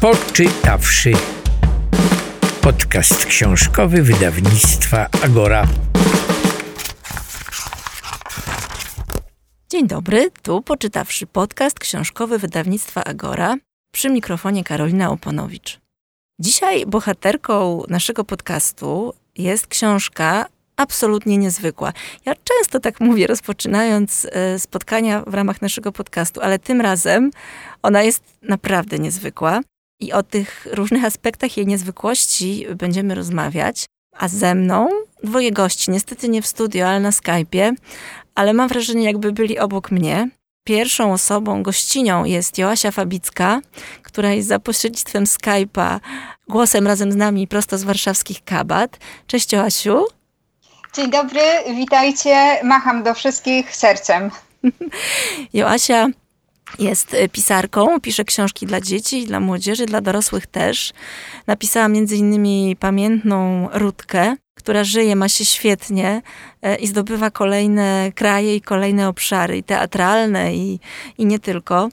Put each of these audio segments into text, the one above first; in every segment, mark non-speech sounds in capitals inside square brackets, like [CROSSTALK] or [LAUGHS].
Poczytawszy. Podcast książkowy wydawnictwa Agora. Dzień dobry, tu poczytawszy podcast książkowy wydawnictwa Agora. Przy mikrofonie Karolina Oponowicz. Dzisiaj bohaterką naszego podcastu jest książka absolutnie niezwykła. Ja często tak mówię, rozpoczynając e, spotkania w ramach naszego podcastu, ale tym razem ona jest naprawdę niezwykła. I o tych różnych aspektach jej niezwykłości będziemy rozmawiać. A ze mną dwoje gości, niestety nie w studio, ale na Skype'ie, ale mam wrażenie, jakby byli obok mnie. Pierwszą osobą, gościnią jest Joasia Fabicka, która jest za pośrednictwem Skype'a głosem razem z nami prosto z warszawskich kabat. Cześć Joasiu. Dzień dobry, witajcie. Macham do wszystkich sercem. [LAUGHS] Joasia jest pisarką, pisze książki dla dzieci, dla młodzieży, dla dorosłych też. Napisała między innymi pamiętną Rutkę, która żyje, ma się świetnie e, i zdobywa kolejne kraje i kolejne obszary, i teatralne, i, i nie tylko.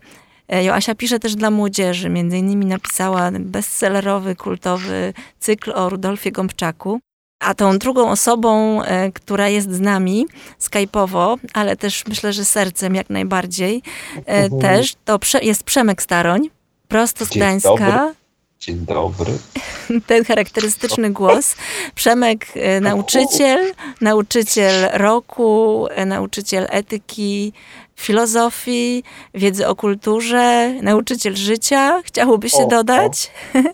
E, Joasia pisze też dla młodzieży. Między innymi napisała bestsellerowy, kultowy cykl o Rudolfie Gąbczaku. A tą drugą osobą, e, która jest z nami skype'owo, ale też myślę, że sercem jak najbardziej, mhm. też to jest Przemek Staroń, prosto z Dzień Gdańska. Dobry. Dzień dobry. [LAUGHS] Ten charakterystyczny głos. Przemek, e, nauczyciel, nauczyciel roku, nauczyciel etyki, filozofii, wiedzy o kulturze, nauczyciel życia, chciałoby się o, dodać. [LAUGHS] O.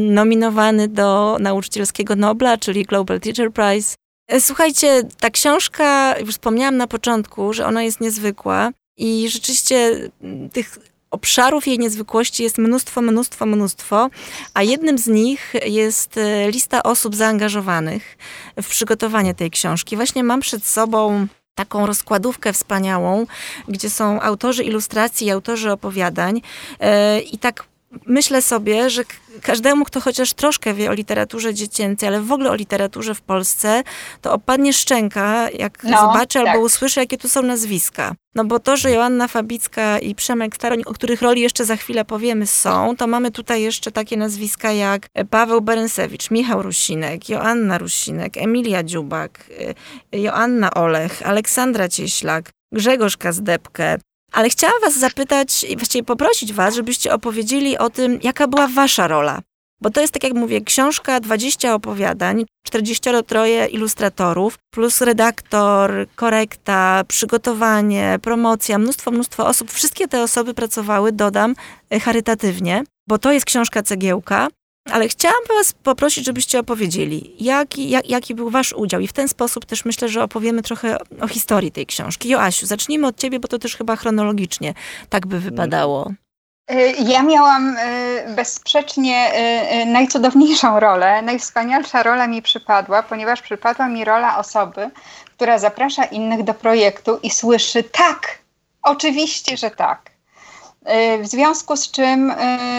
Nominowany do nauczycielskiego Nobla, czyli Global Teacher Prize. E, słuchajcie, ta książka, już wspomniałam na początku, że ona jest niezwykła i rzeczywiście tych obszarów jej niezwykłości jest mnóstwo, mnóstwo, mnóstwo, a jednym z nich jest e, lista osób zaangażowanych w przygotowanie tej książki. Właśnie mam przed sobą taką rozkładówkę wspaniałą, gdzie są autorzy ilustracji autorzy opowiadań. E, I tak myślę sobie, że każdemu, kto chociaż troszkę wie o literaturze dziecięcej, ale w ogóle o literaturze w Polsce, to opadnie szczęka, jak no, zobaczy tak. albo usłyszy, jakie tu są nazwiska. No bo to, że Joanna Fabicka i Przemek Staroń, o których roli jeszcze za chwilę powiemy, są, to mamy tutaj jeszcze takie nazwiska jak Paweł Berensewicz, Michał Rusinek, Joanna Rusinek, Emilia Dziubak, y, Joanna Olech, Aleksandra Cieślak, Grzegorz Kazdebkę, ale chciałam Was zapytać i właściwie poprosić Was, żebyście opowiedzieli o tym, jaka była Wasza rola. Bo to jest, tak jak mówię, książka, 20 opowiadań, 43 ilustratorów, plus redaktor, korekta, przygotowanie, promocja, mnóstwo, mnóstwo osób. Wszystkie te osoby pracowały, dodam, charytatywnie, bo to jest książka cegiełka, ale chciałam Was poprosić, żebyście opowiedzieli, jaki, jak, jaki był Wasz udział. I w ten sposób też myślę, że opowiemy trochę o historii tej książki. Joasiu, zacznijmy od Ciebie, bo to też chyba chronologicznie tak by wypadało. Y, ja miałam y, bezsprzecznie y, najcudowniejszą rolę, najwspanialsza rola mi przypadła, ponieważ przypadła mi rola osoby, która zaprasza innych do projektu i słyszy tak, oczywiście, że tak. W związku z czym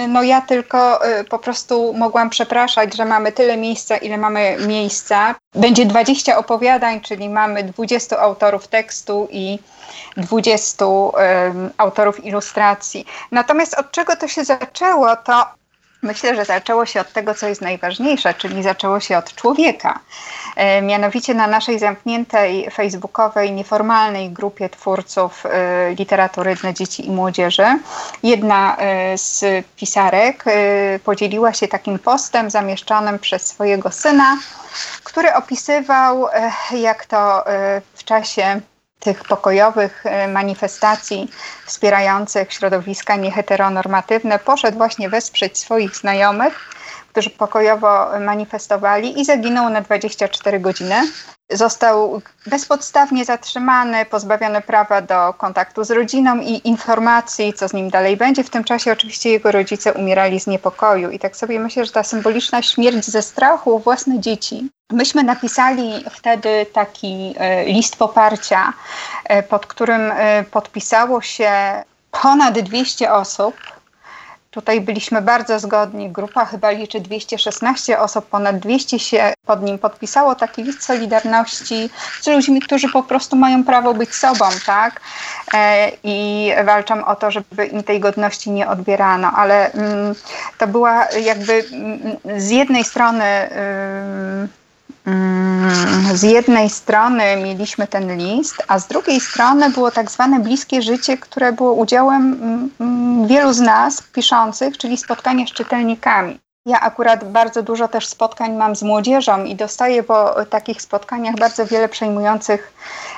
no ja tylko po prostu mogłam przepraszać, że mamy tyle miejsca, ile mamy miejsca. Będzie 20 opowiadań, czyli mamy 20 autorów tekstu i 20 autorów ilustracji. Natomiast od czego to się zaczęło, to Myślę, że zaczęło się od tego, co jest najważniejsze, czyli zaczęło się od człowieka. E, mianowicie na naszej zamkniętej facebookowej, nieformalnej grupie twórców e, literatury dla dzieci i młodzieży, jedna e, z pisarek podzieliła się takim postem zamieszczonym przez swojego syna, który opisywał, jak to w czasie tych pokojowych e, manifestacji wspierających środowiska nieheteronormatywne poszedł właśnie wesprzeć swoich znajomych, którzy pokojowo manifestowali i zaginął na 24 godziny. Został bezpodstawnie zatrzymany, pozbawiony prawa do kontaktu z rodziną i informacji, co z nim dalej będzie. W tym czasie oczywiście jego rodzice umierali z niepokoju i tak sobie myślę, że ta symboliczna śmierć ze strachu własne dzieci. Myśmy napisali wtedy taki e, list poparcia, e, pod którym e, podpisało się ponad 200 osób Tutaj byliśmy bardzo zgodni. Grupa chyba liczy 216 osób, ponad 200 się pod nim podpisało taki list solidarności z ludźmi, którzy po prostu mają prawo być sobą, tak? E, I walczą o to, żeby im tej godności nie odbierano. Ale mm, to była jakby mm, z jednej strony. Mm, z jednej strony mieliśmy ten list, a z drugiej strony było tak zwane bliskie życie, które było udziałem mm, mm, wielu z nas piszących, czyli spotkanie z czytelnikami. Ja akurat bardzo dużo też spotkań mam z młodzieżą i dostaję po takich spotkaniach bardzo wiele przejmujących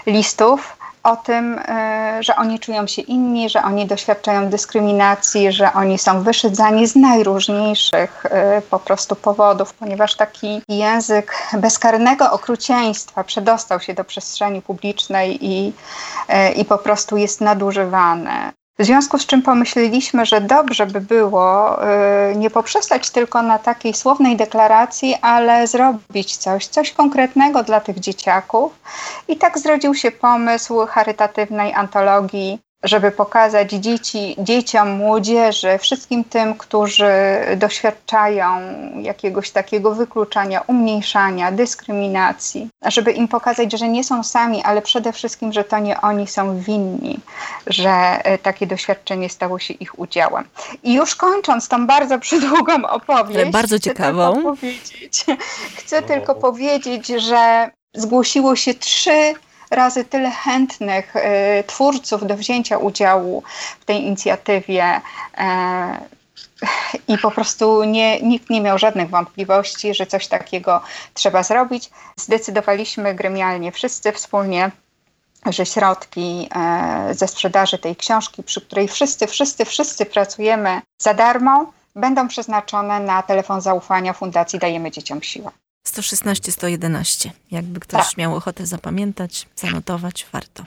listów o tym, e, że oni czują się inni, że oni doświadczają dyskryminacji, że oni są wyszydzani z najróżniejszych e, po prostu powodów, ponieważ taki język bezkarnego okrucieństwa przedostał się do przestrzeni publicznej i, e, i po prostu jest nadużywany. W związku z czym pomyśleliśmy, że dobrze by było y, nie poprzestać tylko na takiej słownej deklaracji, ale zrobić coś, coś konkretnego dla tych dzieciaków. I tak zrodził się pomysł charytatywnej antologii żeby pokazać dzieci, dzieciom, młodzieży, wszystkim tym, którzy doświadczają jakiegoś takiego wykluczania, umniejszania, dyskryminacji, żeby im pokazać, że nie są sami, ale przede wszystkim, że to nie oni są winni, że e, takie doświadczenie stało się ich udziałem. I już kończąc tą bardzo przydługą opowieść, ale bardzo ciekawą. Chcę, tylko powiedzieć, chcę tylko powiedzieć, że zgłosiło się trzy razy tyle chętnych y, twórców do wzięcia udziału w tej inicjatywie. E, I po prostu nie, nikt nie miał żadnych wątpliwości, że coś takiego trzeba zrobić. Zdecydowaliśmy gremialnie wszyscy wspólnie, że środki e, ze sprzedaży tej książki, przy której wszyscy, wszyscy, wszyscy pracujemy za darmo, będą przeznaczone na telefon zaufania Fundacji Dajemy Dzieciom Siłę. 116, 111. Jakby ktoś tak. miał ochotę zapamiętać, zanotować, warto.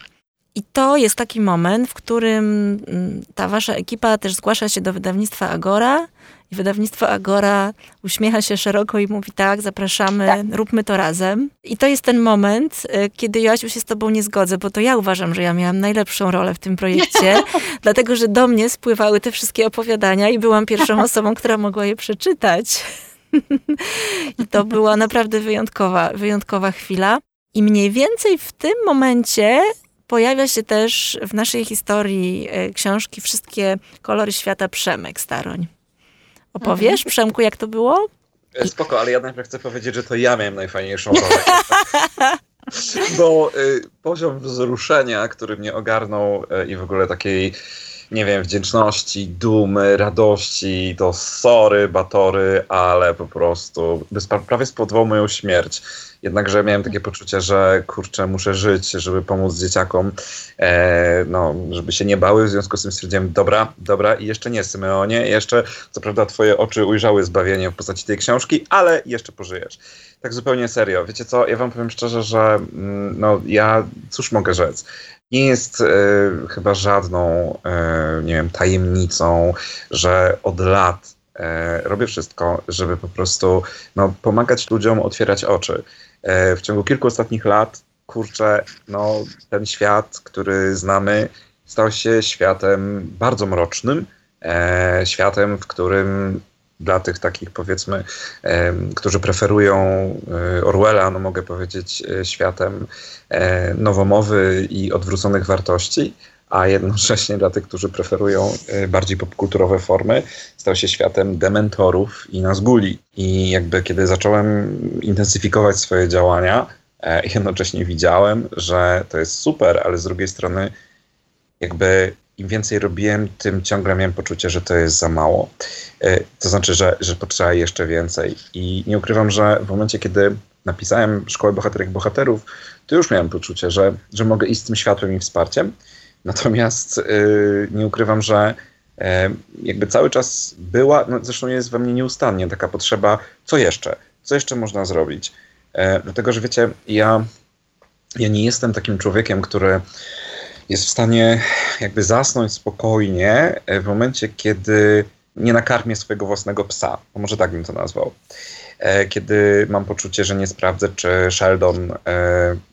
I to jest taki moment, w którym mm, ta wasza ekipa też zgłasza się do wydawnictwa Agora i wydawnictwo Agora uśmiecha się szeroko i mówi tak, zapraszamy, tak. róbmy to razem. I to jest ten moment, y, kiedy Joasiu się z tobą nie zgodzę, bo to ja uważam, że ja miałam najlepszą rolę w tym projekcie, [LAUGHS] dlatego, że do mnie spływały te wszystkie opowiadania i byłam pierwszą [LAUGHS] osobą, która mogła je przeczytać. I to była naprawdę wyjątkowa, wyjątkowa chwila. I mniej więcej w tym momencie pojawia się też w naszej historii e, książki Wszystkie kolory świata Przemek Staroń. Opowiesz, mhm. Przemku, jak to było? E, spoko, ale ja najpierw chcę powiedzieć, że to ja miałem najfajniejszą rolę. [LAUGHS] Bo y, poziom wzruszenia, który mnie ogarnął y, i w ogóle takiej nie wiem, wdzięczności, dumy, radości, to sorry, batory, ale po prostu prawie spowodował moją śmierć. Jednakże miałem takie poczucie, że kurczę, muszę żyć, żeby pomóc dzieciakom, e, no, żeby się nie bały. W związku z tym stwierdziłem, dobra, dobra, i jeszcze nie, Symeonie, jeszcze, co prawda, twoje oczy ujrzały zbawienie w postaci tej książki, ale jeszcze pożyjesz. Tak zupełnie serio. Wiecie co, ja wam powiem szczerze, że mm, no, ja cóż mogę rzec nie jest e, chyba żadną, e, nie wiem, tajemnicą, że od lat e, robię wszystko, żeby po prostu no, pomagać ludziom otwierać oczy. E, w ciągu kilku ostatnich lat, kurczę, no, ten świat, który znamy, stał się światem bardzo mrocznym, e, światem, w którym dla tych takich powiedzmy, którzy preferują e, Orwella, no mogę powiedzieć, e, światem e, nowomowy i odwróconych wartości, a jednocześnie dla tych, którzy preferują bardziej popkulturowe formy, stał się światem dementorów i nazguli. I jakby kiedy zacząłem intensyfikować swoje działania, jednocześnie widziałem, że to jest super, ale z drugiej strony jakby im więcej robiłem, tym ciągle miałem poczucie, że to jest za mało. E, to znaczy, że, że potrzeba jeszcze więcej. I nie ukrywam, że w momencie, kiedy napisałem Szkołę Bohaterek Bohaterów, to już miałem poczucie, że, że mogę iść z tym światłem i wsparciem. Natomiast yy, nie ukrywam, że yy, jakby cały czas była, no zresztą jest we mnie nieustannie taka potrzeba, co jeszcze? Co jeszcze można zrobić? Dlatego, że wiecie, ja, ja nie jestem takim człowiekiem, który jest w stanie jakby zasnąć spokojnie w momencie, kiedy nie nakarmię swojego własnego psa. może tak bym to nazwał. E, kiedy mam poczucie, że nie sprawdzę, czy Sheldon e,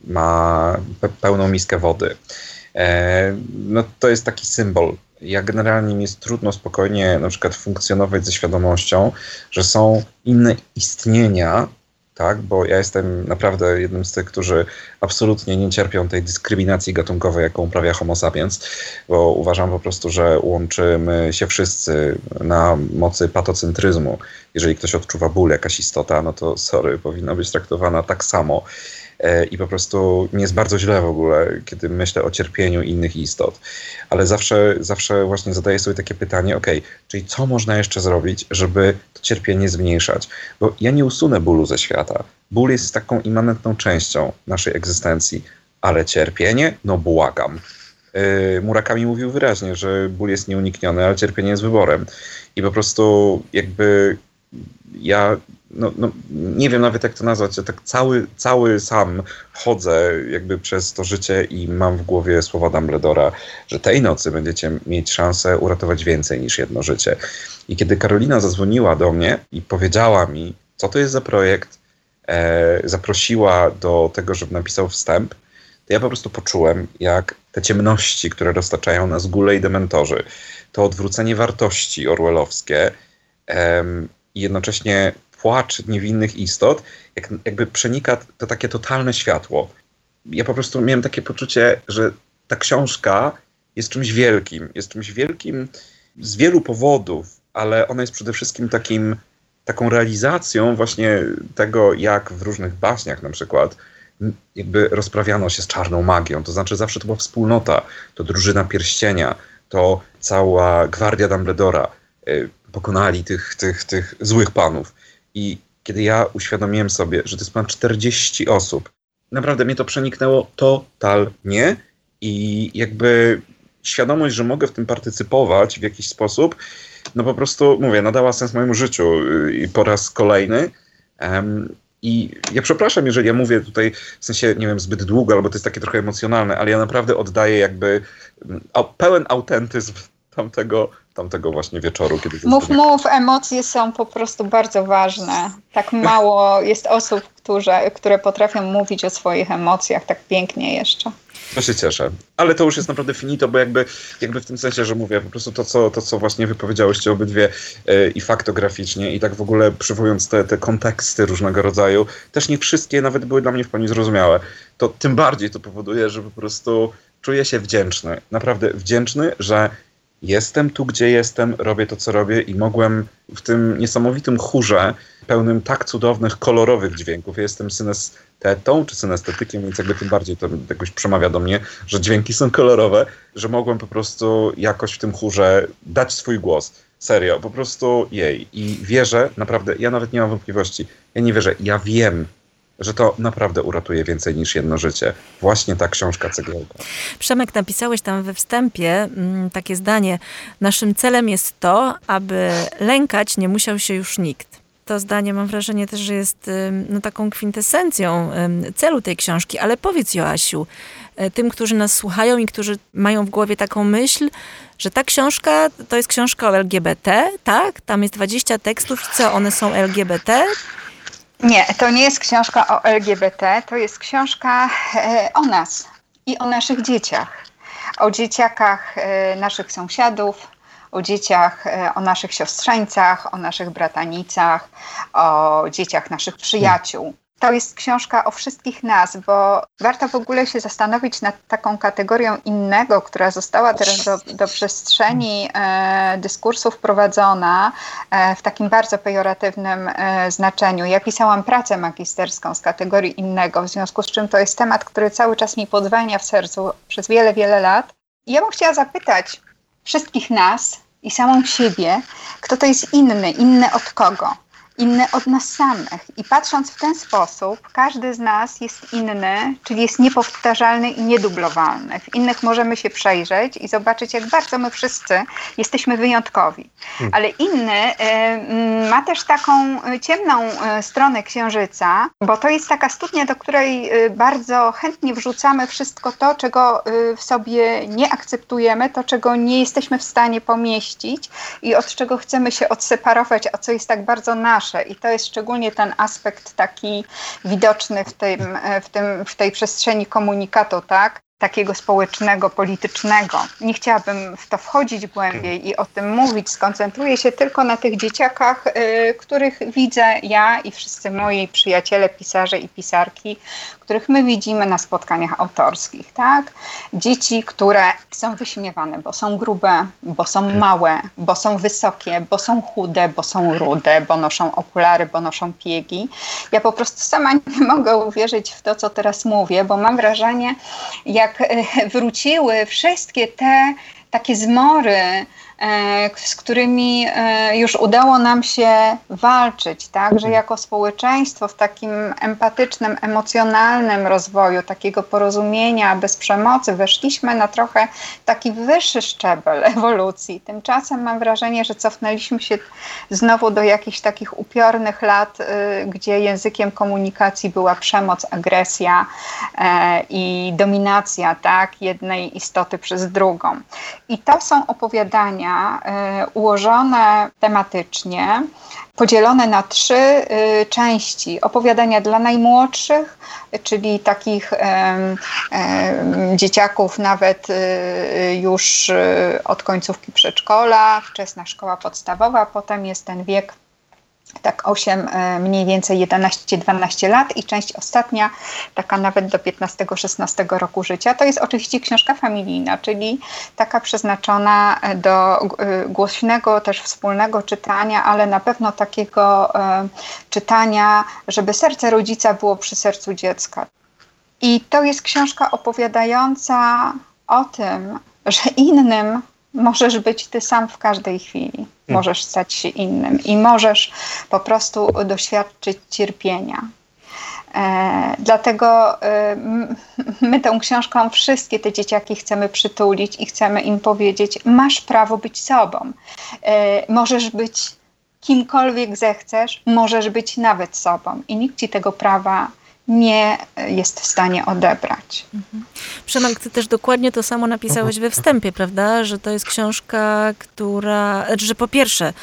ma pełną miskę wody. E, no to jest taki symbol ja generalnie mi jest trudno spokojnie na przykład funkcjonować ze świadomością, że są inne istnienia, tak? Bo ja jestem naprawdę jednym z tych, którzy absolutnie nie cierpią tej dyskryminacji gatunkowej, jaką uprawia Homo sapiens, bo uważam po prostu, że łączymy się wszyscy na mocy patocentryzmu. Jeżeli ktoś odczuwa ból, jakaś istota, no to sorry, powinna być traktowana tak samo. E, I po prostu mi jest bardzo źle w ogóle, kiedy myślę o cierpieniu innych istot. Ale zawsze, zawsze właśnie zadaję sobie takie pytanie, ok, czyli co można jeszcze zrobić, żeby to cierpienie zmniejszać? Bo ja nie usunę bólu ze świata. Ból jest taką immanentną częścią naszej egzystencji, ale cierpienie, no błagam. E, Murakami mówił wyraźnie, że ból jest nieunikniony, ale cierpienie jest wyborem. I po prostu jakby ja no, no, nie wiem nawet jak to nazwać, ja tak cały, cały sam chodzę jakby przez to życie i mam w głowie słowa Dumbledora, że tej nocy będziecie mieć szansę uratować więcej niż jedno życie. I kiedy Karolina zadzwoniła do mnie i powiedziała mi, co to jest za projekt, e, zaprosiła do tego, żeby napisał wstęp, to ja po prostu poczułem, jak te ciemności, które roztaczają nas góle i dementorzy, to odwrócenie wartości orwellowskie em, i jednocześnie płacz niewinnych istot, jak, jakby przenika to takie totalne światło. Ja po prostu miałem takie poczucie, że ta książka jest czymś wielkim. Jest czymś wielkim z wielu powodów, ale ona jest przede wszystkim takim, taką realizacją właśnie tego, jak w różnych baśniach na przykład jakby rozprawiano się z czarną magią. To znaczy zawsze to była wspólnota, to drużyna pierścienia, to cała gwardia Dumbledora. Pokonali tych, tych, tych złych panów. I kiedy ja uświadomiłem sobie, że to jest ponad 40 osób, naprawdę mnie to przeniknęło totalnie i jakby świadomość, że mogę w tym partycypować w jakiś sposób, no po prostu, mówię, nadała sens mojemu życiu y, i po raz kolejny. Um, I ja przepraszam, jeżeli ja mówię tutaj w sensie, nie wiem, zbyt długo, albo to jest takie trochę emocjonalne, ale ja naprawdę oddaję jakby mm, pełen autentyzm tamtego tamtego właśnie wieczoru. Kiedy mów, mów, emocje są po prostu bardzo ważne. Tak mało jest osób, które, które potrafią mówić o swoich emocjach tak pięknie jeszcze. To się cieszę. Ale to już jest naprawdę finito, bo jakby, jakby w tym sensie, że mówię, po prostu to, co, to, co właśnie wypowiedziałyście obydwie yy, i faktograficznie, i tak w ogóle przywołując te, te konteksty różnego rodzaju, też nie wszystkie nawet były dla mnie w pełni zrozumiałe. To tym bardziej to powoduje, że po prostu czuję się wdzięczny, naprawdę wdzięczny, że jestem tu, gdzie jestem, robię to, co robię i mogłem w tym niesamowitym chórze, pełnym tak cudownych, kolorowych dźwięków, ja jestem synestetą czy synestetykiem, więc jakby tym bardziej to jakoś przemawia do mnie, że dźwięki są kolorowe, że mogłem po prostu jakoś w tym chórze dać swój głos. Serio, po prostu jej. I wierzę, naprawdę, ja nawet nie mam wątpliwości, ja nie wierzę, ja wiem, że to naprawdę uratuje więcej niż jedno życie. Właśnie ta książka Cegiełka. Przemek, napisałeś tam we wstępie mm, takie zdanie. Naszym celem jest to, aby lękać nie musiał się już nikt. To zdanie mam wrażenie też, że jest no, taką kwintesencją celu tej książki. Ale powiedz Joasiu, e, tym, którzy nas słuchają i którzy mają w głowie taką myśl, że ta książka to jest książka o LGBT, tak? Tam jest 20 tekstów, co one są LGBT? Nie, to nie jest książka o LGBT, to jest książka e, o nas i o naszych dzieciach. O dzieciakach e, naszych sąsiadów, o dzieciach, e, o naszych siostrzeńcach, o naszych bratanicach, o dzieciach naszych przyjaciół to jest książka o wszystkich nas, bo warto w ogóle się zastanowić nad taką kategorią innego, która została teraz do, do przestrzeni e, dyskursu wprowadzona e, w takim bardzo pejoratywnym e, znaczeniu. Ja pisałam pracę magisterską z kategorii innego, w związku z czym to jest temat, który cały czas mi podwalnia w sercu przez wiele, wiele lat. I ja bym chciała zapytać wszystkich nas i samą siebie, kto to jest inny, inny od kogo? Inny od nas samych. I patrząc w ten sposób, każdy z nas jest inny, czyli jest niepowtarzalny i niedublowalny. W innych możemy się przejrzeć i zobaczyć, jak bardzo my wszyscy jesteśmy wyjątkowi. Hmm. Ale inny y, ma też taką ciemną y, stronę księżyca, bo to jest taka studnia, do której y, bardzo chętnie wrzucamy wszystko to, czego y, w sobie nie akceptujemy, to, czego nie jesteśmy w stanie pomieścić i od czego chcemy się odseparować, a co jest tak bardzo nasze nasze i to jest szczególnie ten aspekt taki widoczny w, tym, w, tym, w tej przestrzeni komunikatu, tak? takiego społecznego, politycznego. Nie chciałabym w to wchodzić głębiej i o tym mówić. Skoncentruję się tylko na tych dzieciakach, y, których widzę ja i wszyscy moi przyjaciele, pisarze i pisarki, których my widzimy na spotkaniach autorskich. Tak? Dzieci, które są wyśmiewane, bo są grube, bo są małe, bo są wysokie, bo są chude, bo są rude, bo noszą okulary, bo noszą piegi. Ja po prostu sama [LAUGHS] nie mogę uwierzyć w to, co teraz mówię, bo mam wrażenie, jak e, wróciły wszystkie te takie zmory, z którymi e, już udało nam się walczyć, tak, że mhm. jako społeczeństwo w takim empatycznym, emocjonalnym rozwoju, takiego porozumienia bez przemocy, weszliśmy na trochę taki wyższy szczebel [LAUGHS] ewolucji. Tymczasem mam wrażenie, że cofnęliśmy się znowu do jakichś takich upiornych lat, y, gdzie językiem komunikacji była przemoc, agresja e, i dominacja, tak, jednej istoty przez drugą. I to są opowiadania, E, ułożone tematycznie, podzielone na trzy e, części. Opowiadania dla najmłodszych, czyli takich dzieciaków nawet e, już od końcówki przedszkola, wczesna szkoła podstawowa, potem jest ten wiek tak 8, e, mniej więcej 11-12 lat i część ostatnia, taka nawet do 15-16 roku życia. To jest oczywiście książka familijna, czyli taka przeznaczona do e, głośnego, też wspólnego czytania, ale na pewno takiego e, czytania, żeby serce rodzica było przy sercu dziecka. I to jest książka opowiadająca o tym, że innym możesz być ty sam w każdej chwili. Hmm. Możesz stać się innym i możesz po prostu doświadczyć cierpienia. E, dlatego e, my tą książką wszystkie te dzieciaki chcemy przytulić i chcemy im powiedzieć: Masz prawo być sobą. E, możesz być kimkolwiek zechcesz, możesz być nawet sobą i nikt ci tego prawa nie jest w stanie odebrać. Mhm. Przemek, ty też dokładnie to samo napisałeś we wstępie, prawda? Że to jest książka, która, znaczy, że po pierwsze,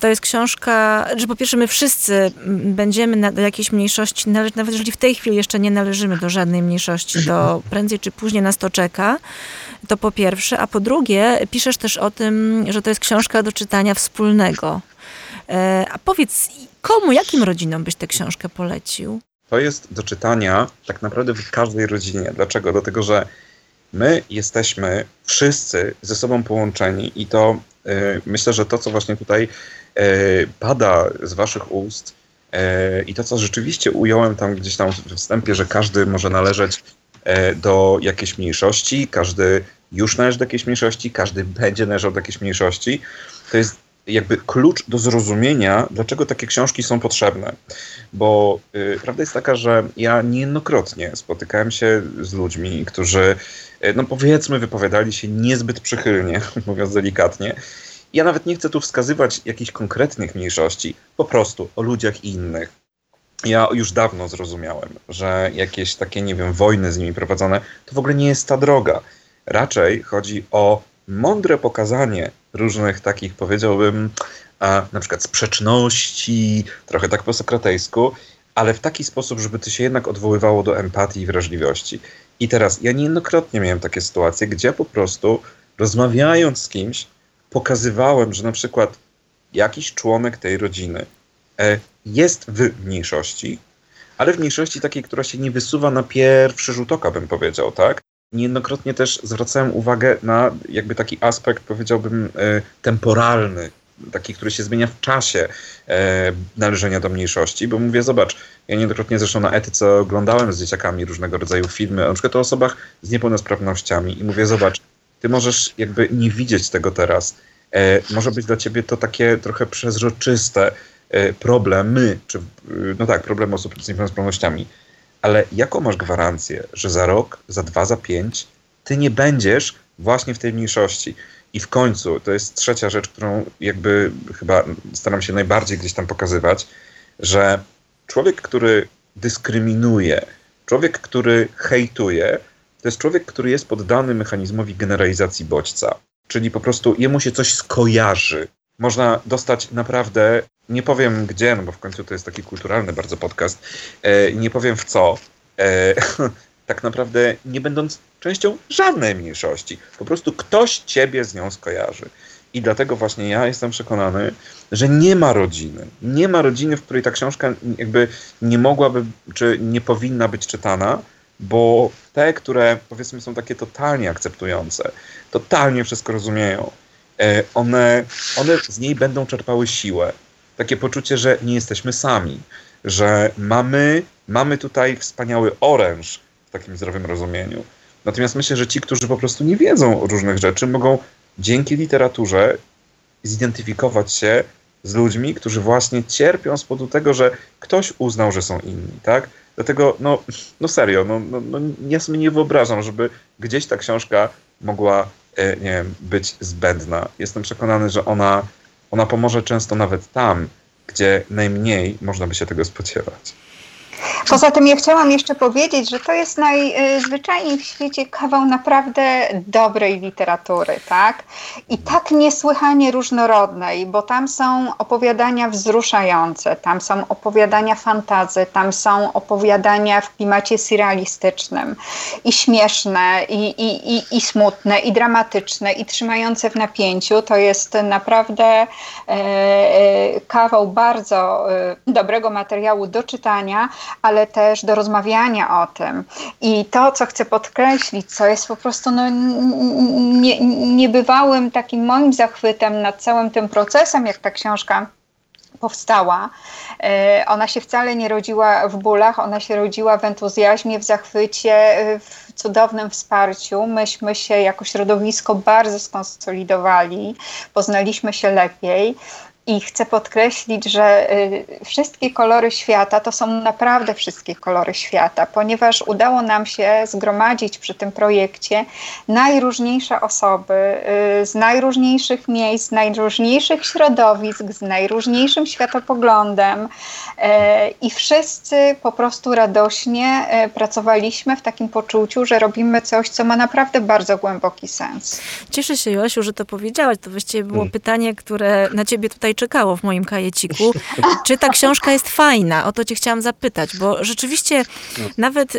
to jest książka, że po pierwsze my wszyscy będziemy do jakiejś mniejszości należeć, nawet jeżeli w tej chwili jeszcze nie należymy do żadnej mniejszości, to [CLEARS THROAT] prędzej czy później nas to czeka. To po pierwsze, a po drugie, piszesz też o tym, że to jest książka do czytania wspólnego. E, a powiedz, komu, jakim rodzinom byś tę książkę polecił? To jest do czytania tak naprawdę w każdej rodzinie. Dlaczego? Dlatego, że my jesteśmy wszyscy ze sobą połączeni i to y, myślę, że to, co właśnie tutaj y, pada z waszych ust y, i to, co rzeczywiście ująłem tam gdzieś tam w wstępie, że każdy może należeć do jakiejś mniejszości, każdy już należy do jakiejś mniejszości, każdy będzie należał do jakiejś mniejszości, to jest jakby klucz do zrozumienia, dlaczego takie książki są potrzebne. Bo y, prawda jest taka, że ja niejednokrotnie spotykałem się z ludźmi, którzy, y, no powiedzmy, wypowiadali się niezbyt przychylnie, [LAUGHS] mówiąc delikatnie. Ja nawet nie chcę tu wskazywać jakichś konkretnych mniejszości, po prostu o ludziach innych. Ja już dawno zrozumiałem, że jakieś takie, nie wiem, wojny z nimi prowadzone, to w ogóle nie jest ta droga. Raczej chodzi o mądre pokazanie różnych takich, powiedziałbym, na przykład sprzeczności, trochę tak po sokratejsku, ale w taki sposób, żeby to się jednak odwoływało do empatii i wrażliwości. I teraz ja niejednokrotnie miałem takie sytuacje, gdzie po prostu rozmawiając z kimś, pokazywałem, że na przykład jakiś członek tej rodziny e, jest w mniejszości, ale w mniejszości takiej, która się nie wysuwa na pierwszy rzut oka, bym powiedział, tak? Niejednokrotnie też zwracałem uwagę na jakby taki aspekt, powiedziałbym, e, temporalny, taki, który się zmienia w czasie e, należenia do mniejszości, bo mówię, zobacz, ja niejednokrotnie zresztą na etyce oglądałem z dzieciakami różnego rodzaju filmy, na przykład o osobach z niepełnosprawnościami i mówię, zobacz, ty możesz jakby nie widzieć tego teraz. E, może być dla ciebie to takie trochę przezroczyste problemy, czy no tak, problemy osób z niepełnosprawnościami, ale jaką masz gwarancję, że za rok, za dwa, za pięć ty nie będziesz właśnie w tej mniejszości? I w końcu, to jest trzecia rzecz, którą jakby chyba staram się najbardziej gdzieś tam pokazywać, że człowiek, który dyskryminuje, człowiek, który hejtuje, to jest człowiek, który jest poddany mechanizmowi generalizacji bodźca. Czyli po prostu jemu się coś skojarzy. Można dostać naprawdę nie powiem gdzie, no bo w końcu to jest taki kulturalny bardzo podcast. E, nie powiem w co, e, [LAUGHS] tak naprawdę nie będąc częścią żadnej mniejszości. Po prostu ktoś ciebie z nią skojarzy. I dlatego właśnie ja jestem przekonany, że nie ma rodziny. Nie ma rodziny, w której ta książka jakby nie mogłaby, czy nie powinna być czytana, bo te, które powiedzmy są takie totalnie akceptujące, totalnie wszystko rozumieją, e, one, one z niej będą czerpały siłę. Takie poczucie, że nie jesteśmy sami, że mamy, mamy tutaj wspaniały oręż w takim zdrowym rozumieniu. Natomiast myślę, że ci, którzy po prostu nie wiedzą różnych rzeczy, mogą dzięki literaturze zidentyfikować się z ludźmi, którzy właśnie cierpią z powodu tego, że ktoś uznał, że są inni, tak? Dlatego, no, no serio, no, no, no ja sobie nie wyobrażam, żeby gdzieś ta książka mogła, e, nie wiem, być zbędna. Jestem przekonany, że ona, ona pomoże często nawet tam, gdzie najmniej można by się tego spodziewać. Poza tym ja chciałam jeszcze powiedzieć, że to jest najzwyczajniej w świecie kawał naprawdę dobrej literatury, tak? I tak niesłychanie różnorodnej, bo tam są opowiadania wzruszające, tam są opowiadania fantazy, tam są opowiadania w klimacie surrealistycznym i śmieszne, i, i, i, i smutne, i dramatyczne, i trzymające w napięciu. To jest naprawdę e, e kawał bardzo e, dobrego materiału do czytania, ale też do rozmawiania o tym. I to, co chcę podkreślić, co jest po prostu no, nie, niebywałym takim moim zachwytem nad całym tym procesem, jak ta książka powstała. E, ona się wcale nie rodziła w bólach, ona się rodziła w entuzjazmie, w zachwycie, w cudownym wsparciu. Myśmy się jako środowisko bardzo skonsolidowali, poznaliśmy się lepiej. I chcę podkreślić, że y, wszystkie kolory świata to są naprawdę wszystkie kolory świata, ponieważ udało nam się zgromadzić przy tym projekcie najróżniejsze osoby y, z najróżniejszych miejsc, z najróżniejszych środowisk, z najróżniejszym światopoglądem y, i wszyscy po prostu radośnie pracowaliśmy w takim poczuciu, że robimy coś, co ma naprawdę bardzo głęboki sens. Cieszę się, Joasiu, że to powiedziałaś. To właściwie było hmm. pytanie, które na ciebie tutaj czekało w moim kajeciku. Czy ta książka jest fajna? O to cię chciałam zapytać, bo rzeczywiście nawet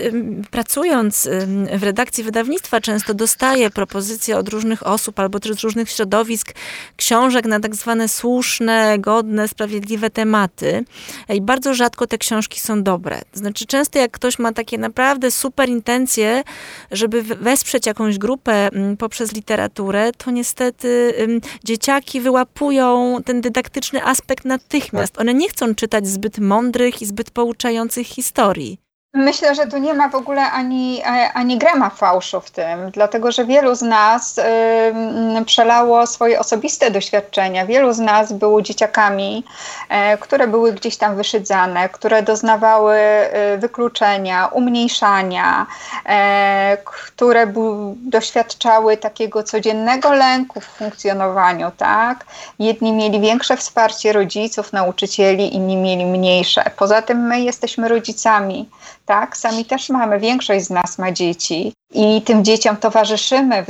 pracując w redakcji wydawnictwa często dostaję propozycje od różnych osób albo też z różnych środowisk książek na tak zwane słuszne, godne, sprawiedliwe tematy. I bardzo rzadko te książki są dobre. Znaczy często jak ktoś ma takie naprawdę super intencje, żeby wesprzeć jakąś grupę poprzez literaturę, to niestety dzieciaki wyłapują ten dydaktyczny praktyczny aspekt natychmiast. One nie chcą czytać zbyt mądrych i zbyt pouczających historii. Myślę, że tu nie ma w ogóle ani, ani grama fałszu w tym, dlatego że wielu z nas y, przelało swoje osobiste doświadczenia. Wielu z nas było dzieciakami, y, które były gdzieś tam wyszydzane, które doznawały y, wykluczenia, umniejszania, e, które doświadczały takiego codziennego lęku w funkcjonowaniu. Tak? Jedni mieli większe wsparcie rodziców, nauczycieli, inni mieli mniejsze. Poza tym my jesteśmy rodzicami tak? Sami też mamy, większość z nas ma dzieci i tym dzieciom towarzyszymy w,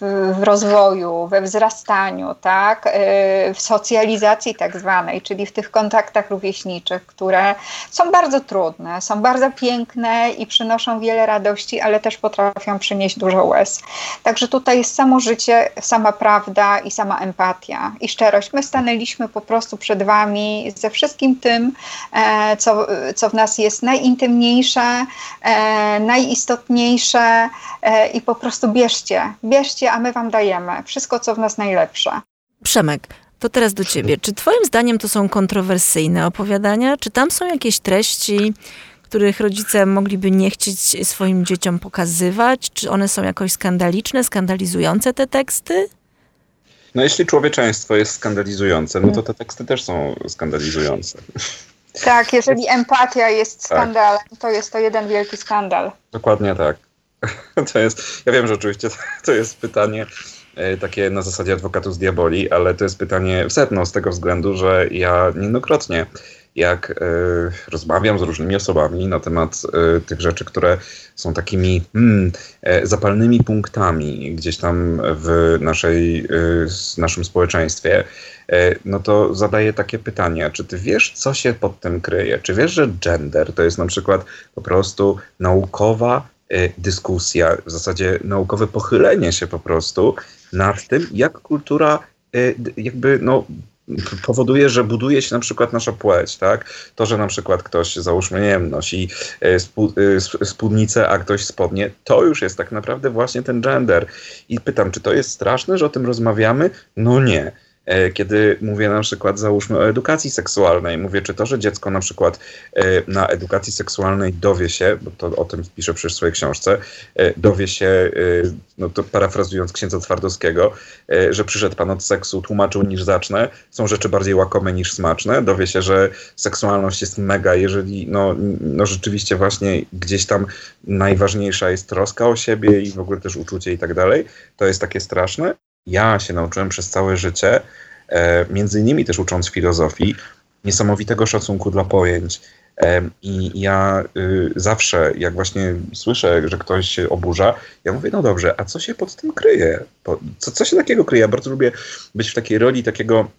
w, w, rozwoju, we wzrastaniu, tak? Y, w socjalizacji tak zwanej, czyli w tych kontaktach rówieśniczych, które są bardzo trudne, są bardzo piękne i przynoszą wiele radości, ale też potrafią przynieść dużo łez. Także tutaj jest samo życie, sama prawda i sama empatia i szczerość. My stanęliśmy po prostu przed Wami ze wszystkim tym, e, co, co w nas jest najintymniejsze, e, najistotniejsze, i po prostu bierzcie, bierzcie, a my wam dajemy wszystko, co w nas najlepsze. Przemek, to teraz do ciebie. Czy twoim zdaniem to są kontrowersyjne opowiadania? Czy tam są jakieś treści, których rodzice mogliby nie chcieć swoim dzieciom pokazywać? Czy one są jakoś skandaliczne, skandalizujące te teksty? No jeśli człowieczeństwo jest skandalizujące, no to te teksty też są skandalizujące. Tak, jeżeli empatia jest tak. skandalem, tak. to jest to jeden wielki skandal. Dokładnie tak. [LAUGHS] To jest, ja wiem, że oczywiście to jest pytanie e, takie na zasadzie adwokatu z diaboli, ale to jest pytanie w sedno z tego względu, że ja niejednokrotnie jak y, rozmawiam z różnymi osobami na temat y, tych rzeczy, które są takimi hmm, zapalnymi punktami gdzieś tam w naszej, y, naszym społeczeństwie, no to zadaję takie pytanie, czy ty wiesz, co się pod tym kryje? Czy wiesz, że gender to jest na przykład po prostu naukowa dyskusja, w zasadzie naukowe pochylenie się po prostu nad tym, jak kultura jakby no, powoduje, że buduje się na przykład nasza płeć, tak? To, że na przykład ktoś, załóżmy, nie wiem, nosi spódnicę, a ktoś spodnie, to już jest tak naprawdę właśnie ten gender. I pytam, czy to jest straszne, że o tym rozmawiamy? No nie. E, kiedy mówię na przykład, załóżmy o edukacji seksualnej, mówię, czy to, że dziecko na przykład e, na edukacji seksualnej dowie się, bo to o tym piszę w swojej książce, e, dowie się, no to parafrazując księdza Twardowskiego, że przyszedł pan od seksu, tłumaczył niż zacznę, są rzeczy bardziej łakome niż smaczne, dowie się, że seksualność jest mega, jeżeli no, no rzeczywiście właśnie gdzieś tam najważniejsza jest troska o siebie i w ogóle też uczucie i tak dalej, to jest takie straszne ja się nauczyłem przez całe życie, e, między innymi też ucząc filozofii, niesamowitego szacunku dla pojęć. E, I ja y, zawsze, jak właśnie słyszę, że ktoś się oburza, ja mówię, no dobrze, a co się pod tym kryje? Co, co się takiego kryje? Ja bardzo lubię być w takiej roli takiego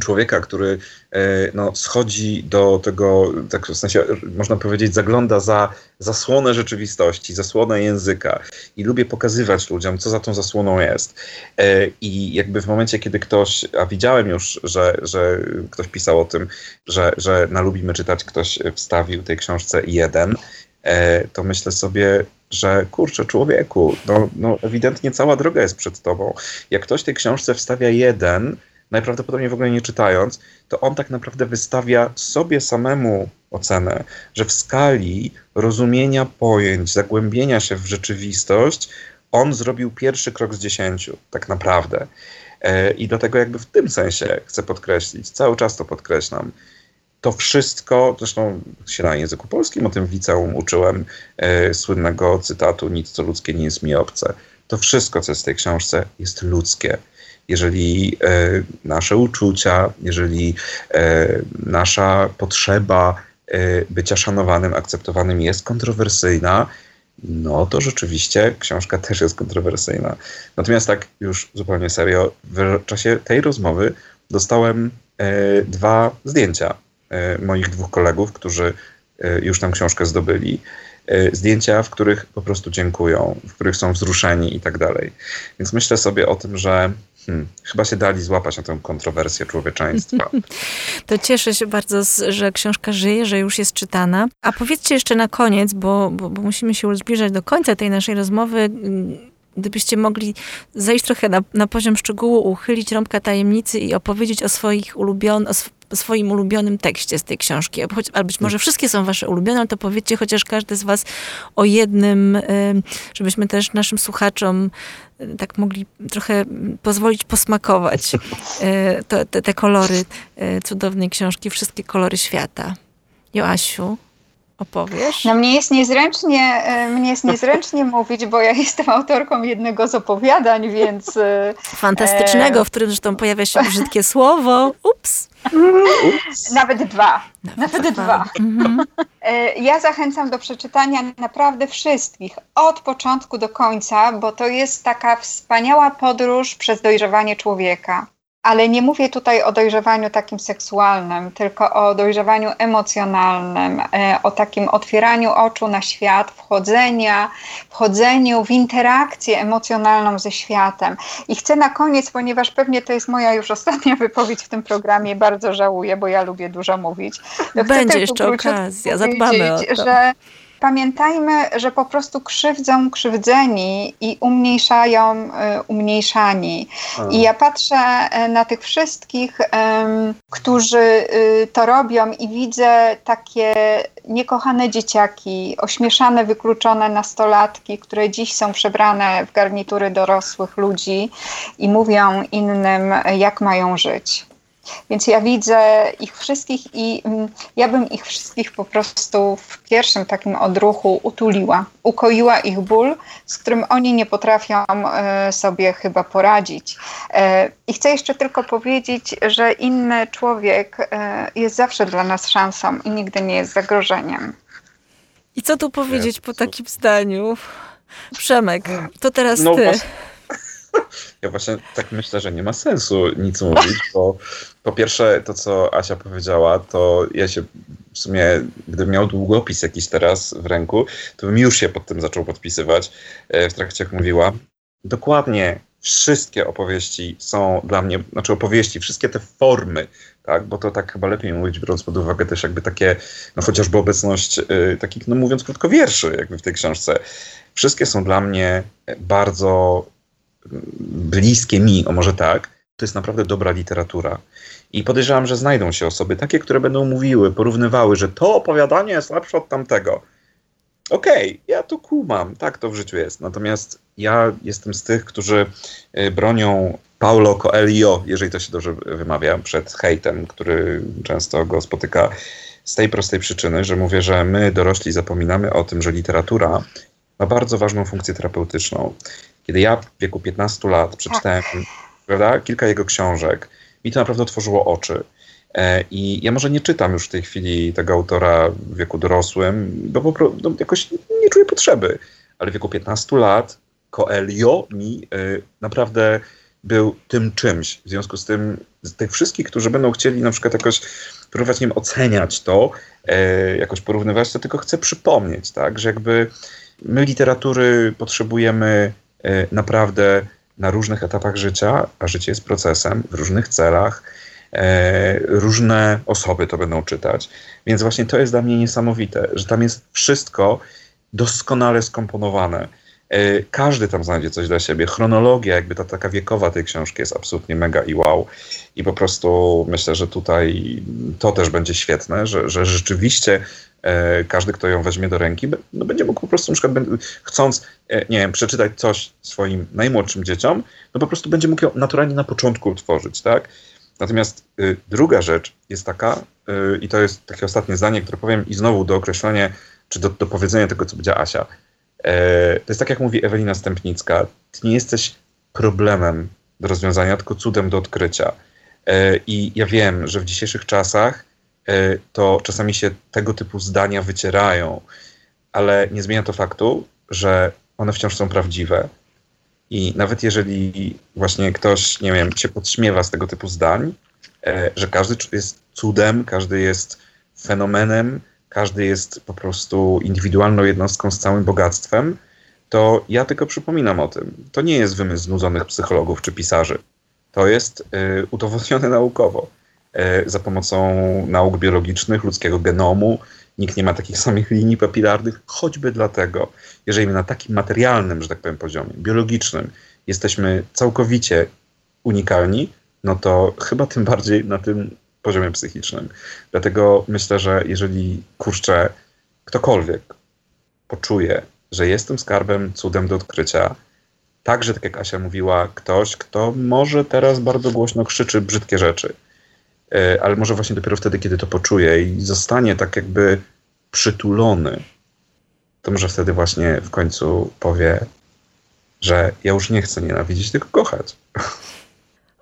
człowieka, który e, no, schodzi do tego, tak w sensie można powiedzieć, zagląda za zasłonę rzeczywistości, zasłonę języka i lubię pokazywać ludziom, co za tą zasłoną jest. E, I jakby w momencie, kiedy ktoś, a widziałem już, że, że ktoś pisał o tym, że, że na Lubimy Czytać ktoś wstawił tej książce jeden, e, to myślę sobie, że kurczę, człowieku, no, no ewidentnie cała droga jest przed tobą. Jak ktoś tej książce wstawia jeden, najprawdopodobniej w ogóle nie czytając, to on tak naprawdę wystawia sobie samemu ocenę, że w skali rozumienia pojęć, zagłębienia się w rzeczywistość, on zrobił pierwszy krok z dziesięciu, tak naprawdę. E, I dlatego jakby w tym sensie chcę podkreślić, cały czas to podkreślam, to wszystko, zresztą się na języku polskim o tym w liceum uczyłem e, słynnego cytatu nic co ludzkie nie jest mi obce. To wszystko, co jest w tej książce jest ludzkie jeżeli e, nasze uczucia, jeżeli e, nasza potrzeba e, bycia szanowanym, akceptowanym jest kontrowersyjna, no to rzeczywiście książka też jest kontrowersyjna. Natomiast tak już zupełnie serio, w czasie tej rozmowy dostałem dwa zdjęcia moich dwóch kolegów, którzy już tę książkę zdobyli. Zdjęcia, w których po prostu dziękują, w których są wzruszeni i tak dalej. Więc myślę sobie o tym, że Hmm, chyba się dali złapać na tę kontrowersję człowieczeństwa. [LAUGHS] To cieszę się bardzo, że książka żyje, że już jest czytana. A powiedzcie jeszcze na koniec, bo, bo, bo musimy się już zbliżać do końca tej naszej rozmowy gdybyście mogli zejść trochę na, na poziom szczegółu, uchylić rąbka tajemnicy i opowiedzieć o swoich ulubionych, o swoim ulubionym tekście z tej książki. Albo być może wszystkie są wasze ulubione, ale to powiedzcie chociaż każdy z was o jednym, żebyśmy też naszym słuchaczom tak mogli trochę pozwolić posmakować e, to, te, te kolory e, cudownej książki, wszystkie kolory świata. Joasiu? Opowiesz? No mnie jest niezręcznie, e, mnie jest niezręcznie [LAUGHS] mówić, bo ja jestem autorką jednego z opowiadań, więc... E, Fantastycznego, w którym zresztą pojawia się brzydkie słowo. Ups. Ups. Nawet dwa. Nawet, Nawet dwa. Mhm. E, ja zachęcam do przeczytania naprawdę wszystkich, od początku do końca, bo to jest taka wspaniała podróż przez dojrzewanie człowieka. Ale nie mówię tutaj o dojrzewaniu takim seksualnym, tylko o dojrzewaniu emocjonalnym, e, o takim otwieraniu oczu na świat, wchodzenia, wchodzeniu w interakcję emocjonalną ze światem. I chcę na koniec, ponieważ pewnie to jest moja już ostatnia [LAUGHS] wypowiedź w tym programie, bardzo żałuję, bo ja lubię dużo mówić. Będzie jeszcze okazja, zadbamy o to. Że pamiętajmy, że po prostu krzywdzą krzywdzeni i umniejszają y, umniejszani. I ja patrzę y, na tych wszystkich, którzy y, to robią i widzę takie niekochane dzieciaki, ośmieszane, wykluczone nastolatki, które dziś są przebrane w garnitury dorosłych ludzi i mówią innym, jak mają żyć. Więc ja widzę ich wszystkich i mm, ja bym ich wszystkich po prostu w pierwszym takim odruchu utuliła, ukoiła ich ból, z którym oni nie potrafią e, sobie chyba poradzić. E, I chcę jeszcze tylko powiedzieć, że inny człowiek e, jest zawsze dla nas szansą i nigdy nie jest zagrożeniem. I co tu powiedzieć po takim zdaniu? Przemek, to teraz no, ty. [LAUGHS] Ja właśnie tak myślę, że nie ma sensu nic mówić, bo po pierwsze to, co Asia powiedziała, to ja się w sumie, gdybym miał długopis jakiś teraz w ręku, to bym już się pod tym zaczął podpisywać e, w trakcie, jak mówiła. Dokładnie wszystkie opowieści są dla mnie, znaczy opowieści, wszystkie te formy, tak, bo to tak chyba lepiej mówić, biorąc pod uwagę też jakby takie, no chociażby obecność y, takich, no mówiąc krótko, wierszy jakby w tej książce. Wszystkie są dla mnie bardzo bliskie mi, o może tak. To jest naprawdę dobra literatura. I podejrzewam, że znajdą się osoby takie, które będą mówiły, porównywały, że to opowiadanie jest lepsze od tamtego. Okej, okay, ja to kumam, tak to w życiu jest. Natomiast ja jestem z tych, którzy y, bronią Paulo Coelho, jeżeli to się dobrze wymawia, przed hejtem, który często go spotyka z tej prostej przyczyny, że mówię, że my dorośli zapominamy o tym, że literatura ma bardzo ważną funkcję terapeutyczną. Kiedy ja w wieku 15 lat przeczytałem prawda, kilka jego książek, mi to naprawdę otworzyło oczy. E, I ja może nie czytam już w tej chwili tego autora w wieku dorosłym, bo po prostu no, jakoś nie czuję potrzeby. Ale w wieku 15 lat Coelho mi y, naprawdę był tym czymś. W związku z tym, z tych wszystkich, którzy będą chcieli na przykład jakoś próbować, wiem, oceniać to, e, jakoś porównywać, to tylko chcę przypomnieć, tak, że jakby my literatury potrzebujemy e, naprawdę na różnych etapach życia, a życie jest procesem, w różnych celach, e, różne osoby to będą czytać. Więc właśnie to jest dla mnie niesamowite, że tam jest wszystko doskonale skomponowane. E, każdy tam znajdzie coś dla siebie. Chronologia, jakby ta taka wiekowa tej książki jest absolutnie mega i wow. I po prostu myślę, że tutaj to też będzie świetne, że, że rzeczywiście e, każdy, kto ją weźmie do ręki, no będzie mógł po prostu na przykład chcąc, e, nie wiem, przeczytać coś swoim najmłodszym dzieciom, no po prostu będzie mógł ją naturalnie na początku utworzyć, tak? Natomiast y, druga rzecz jest taka, y, i to jest takie ostatnie zdanie, które powiem i znowu do określenia, czy do, do powiedzenia tego, co powiedziała Asia. E, to jest tak, jak mówi Ewelina Stępnicka. Ty nie jesteś problemem do rozwiązania, tylko cudem do odkrycia. E, I ja wiem, że w dzisiejszych czasach e, to czasami się tego typu zdania wycierają, ale nie zmienia to faktu, że one wciąż są prawdziwe. I nawet jeżeli właśnie ktoś, nie wiem, się podśmiewa z tego typu zdań, że każdy jest cudem, każdy jest fenomenem, każdy jest po prostu indywidualną jednostką z całym bogactwem, to ja tylko przypominam o tym. To nie jest wymysł znudzonych psychologów czy pisarzy. To jest y, udowodnione [LAUGHS] naukowo. Y, za pomocą nauk biologicznych, ludzkiego genomu. Nikt nie ma takich [LAUGHS] samych linii papilarnych, choćby dlatego, jeżeli my na takim materialnym, że tak powiem, poziomie, biologicznym jesteśmy całkowicie unikalni, no to chyba tym bardziej na tym poziomie psychicznym. Dlatego myślę, że jeżeli kurczę, ktokolwiek poczuje, że jestem skarbem, cudem do odkrycia, także, tak jak Asia mówiła, ktoś, kto może teraz bardzo głośno krzyczy brzydkie rzeczy, e, ale może właśnie dopiero wtedy, kiedy to poczuje i zostanie tak jakby przytulony, to może wtedy właśnie w końcu powie, że ja już nie chcę nienawidzić, tylko kochać.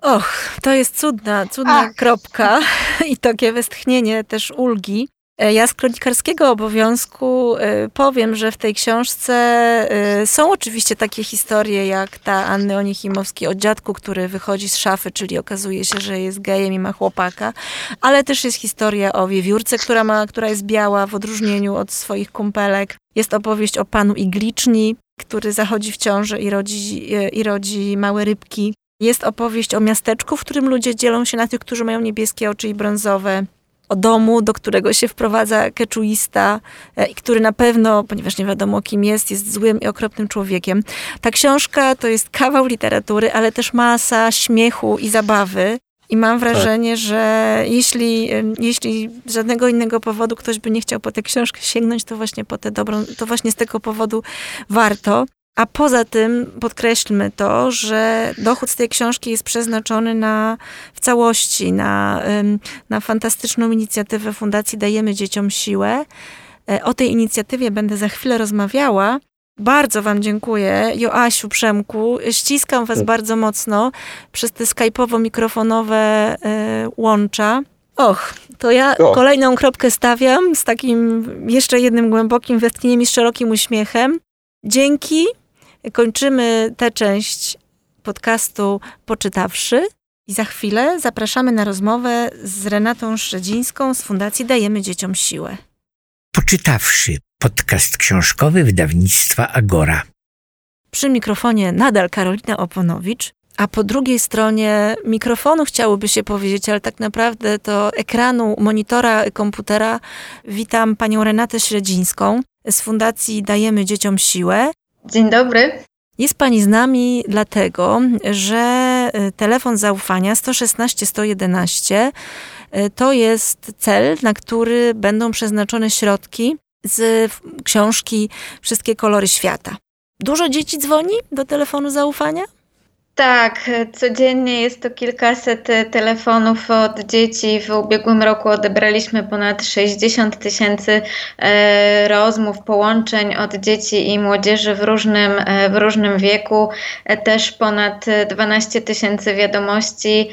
Och, to jest cudna, cudna Ach. kropka [LAUGHS] i takie westchnienie też ulgi. E, ja z kronikarskiego obowiązku e, powiem, że w tej książce e, są oczywiście takie historie jak ta Anny Onichimowskiej o dziadku, który wychodzi z szafy, czyli okazuje się, że jest gejem i ma chłopaka, ale też jest historia o wiewiórce, która, ma, która jest biała w odróżnieniu od swoich kumpelek. Jest opowieść o panu Igliczni, który zachodzi w ciążę i rodzi, i rodzi małe rybki. Jest opowieść o miasteczku, w którym ludzie dzielą się na tych, którzy mają niebieskie oczy i brązowe. O domu, do którego się wprowadza keczuista, e, i który na pewno, ponieważ nie wiadomo kim jest, jest złym i okropnym człowiekiem. Ta książka to jest kawał literatury, ale też masa śmiechu i zabawy. I mam tak. wrażenie, tak. że jeśli, jeśli z żadnego innego powodu ktoś by nie chciał po tę książkę sięgnąć, to właśnie po tę dobrą, to właśnie z tego powodu warto. A poza tym podkreślmy to, że dochód z tej książki jest przeznaczony na, w całości na, na fantastyczną inicjatywę Fundacji Dajemy Dzieciom Siłę. E, o tej inicjatywie będę za chwilę rozmawiała. Bardzo Wam dziękuję. Joasiu, Przemku, ściskam Was bardzo mocno przez te skype'owo-mikrofonowe e, łącza. Och, to ja kolejną kropkę stawiam z takim jeszcze jednym głębokim westchnieniem i z szerokim uśmiechem. Dzięki kończymy tę część podcastu Poczytawszy. I za chwilę zapraszamy na rozmowę z Renatą Szredzińską z Fundacji Dajemy Dzieciom Siłę. Poczytawszy podcast książkowy wydawnictwa Agora. Przy mikrofonie nadal Karolina Oponowicz, a po drugiej stronie mikrofonu chciałoby się powiedzieć, ale tak naprawdę to ekranu monitora komputera witam panią Renatę Średzińską z Fundacji Dajemy Dzieciom Siłę. Dzień dobry. Jest Pani z nami dlatego, że y, telefon zaufania 116 111 y, to jest cel, na który będą przeznaczone środki z książki Wszystkie kolory świata. Dużo dzieci dzwoni do telefonu zaufania? Tak, codziennie jest to kilkaset e, telefonów od dzieci. W ubiegłym roku odebraliśmy ponad 60 tysięcy e, rozmów, połączeń od dzieci i młodzieży w różnym, e, w różnym wieku. Też ponad 12 tysięcy wiadomości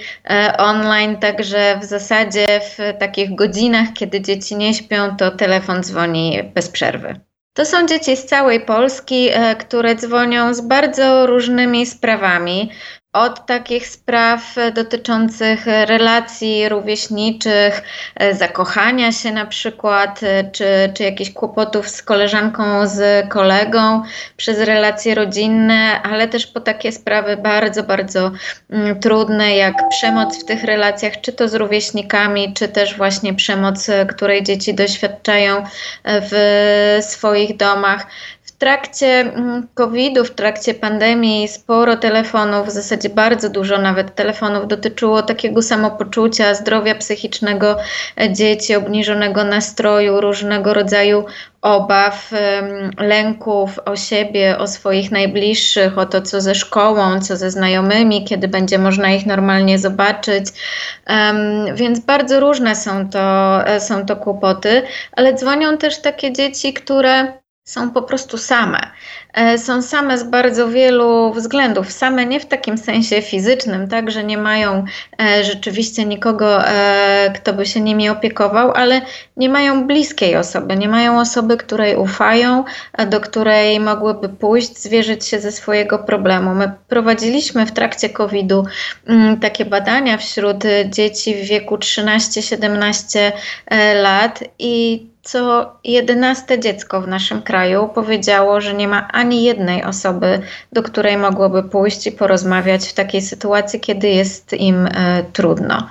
online, także w zasadzie w takich godzinach, kiedy dzieci nie śpią, to telefon dzwoni bez przerwy. To są dzieci z całej Polski, e, które dzwonią z bardzo różnymi sprawami od takich spraw dotyczących relacji rówieśniczych, e, zakochania się na przykład, e, czy, czy jakichś kłopotów z koleżanką, z kolegą, przez relacje rodzinne, ale też po takie sprawy bardzo, bardzo mm, trudne, jak przemoc w tych relacjach, czy to z rówieśnikami, czy też właśnie przemoc, e, której dzieci doświadczają w swoich domach trakcie mm, COVID-u, w trakcie pandemii sporo telefonów, w zasadzie bardzo dużo nawet telefonów dotyczyło takiego samopoczucia, zdrowia psychicznego e, dzieci, obniżonego nastroju, różnego rodzaju obaw, lęków o siebie, o swoich najbliższych, o to, co ze szkołą, co ze znajomymi, kiedy będzie można ich normalnie zobaczyć. Więc bardzo różne są to, e, są to kłopoty, ale dzwonią też takie dzieci, które są po prostu same. E, są same z bardzo wielu względów. Same nie w takim sensie fizycznym, tak, że nie mają e, rzeczywiście nikogo, e, kto by się nimi opiekował, ale nie mają bliskiej osoby, nie mają osoby, której ufają, do której mogłyby pójść, zwierzyć się ze swojego problemu. My prowadziliśmy w trakcie COVID-u mm, takie badania wśród dzieci w wieku 13-17 lat i co jedenaste dziecko w naszym kraju powiedziało, że nie ma ani jednej osoby, do której mogłoby pójść i porozmawiać w takiej sytuacji, kiedy jest im e, trudno.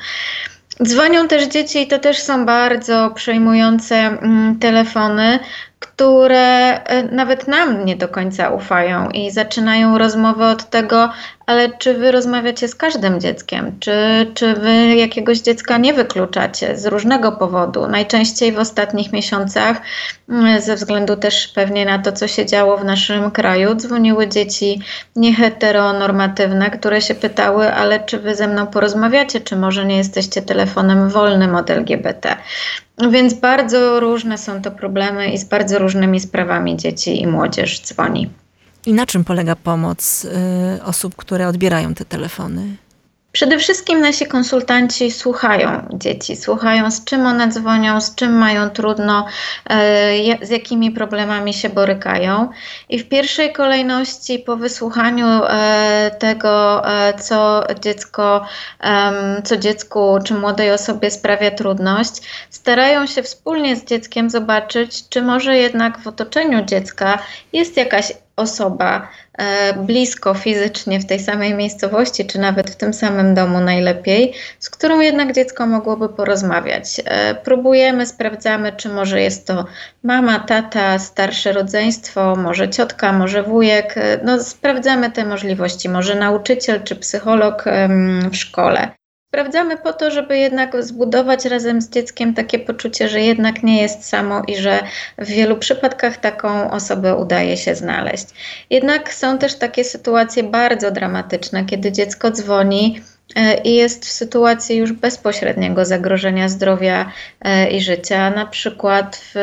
Dzwonią też dzieci i to też są bardzo przejmujące mm, telefony, które e, nawet nam nie do końca ufają i zaczynają rozmowę od tego, ale czy wy rozmawiacie z każdym dzieckiem? Czy, czy wy jakiegoś dziecka nie wykluczacie z różnego powodu? Najczęściej w ostatnich miesiącach, mm, ze względu też pewnie na to, co się działo w naszym kraju, dzwoniły dzieci nieheteronormatywne, które się pytały, ale czy wy ze mną porozmawiacie, czy może nie jesteście telefonem wolnym od LGBT? Więc bardzo różne są to problemy i z bardzo różnymi sprawami dzieci i młodzież dzwoni. I na czym polega pomoc y, osób, które odbierają te telefony? Przede wszystkim nasi konsultanci słuchają dzieci, słuchają z czym one dzwonią, z czym mają trudno, e, z jakimi problemami się borykają. I w pierwszej kolejności po wysłuchaniu e, tego, e, co dziecko, co dziecku czy młodej osobie sprawia trudność, starają się wspólnie z dzieckiem zobaczyć, czy może jednak w otoczeniu dziecka jest jakaś osoba e, blisko fizycznie w tej samej miejscowości, czy nawet w tym samym domu najlepiej, z którą jednak dziecko mogłoby porozmawiać. E, próbujemy, sprawdzamy, czy może jest to mama, tata, starsze rodzeństwo, może ciotka, może wujek. E, no, sprawdzamy te możliwości, może nauczyciel czy psycholog w szkole. Sprawdzamy po to, żeby jednak zbudować razem z dzieckiem takie poczucie, że jednak nie jest samo i że w wielu przypadkach taką osobę udaje się znaleźć. Jednak są też takie sytuacje bardzo dramatyczne, kiedy dziecko dzwoni e, i jest w sytuacji już bezpośredniego zagrożenia zdrowia e, i życia, na przykład w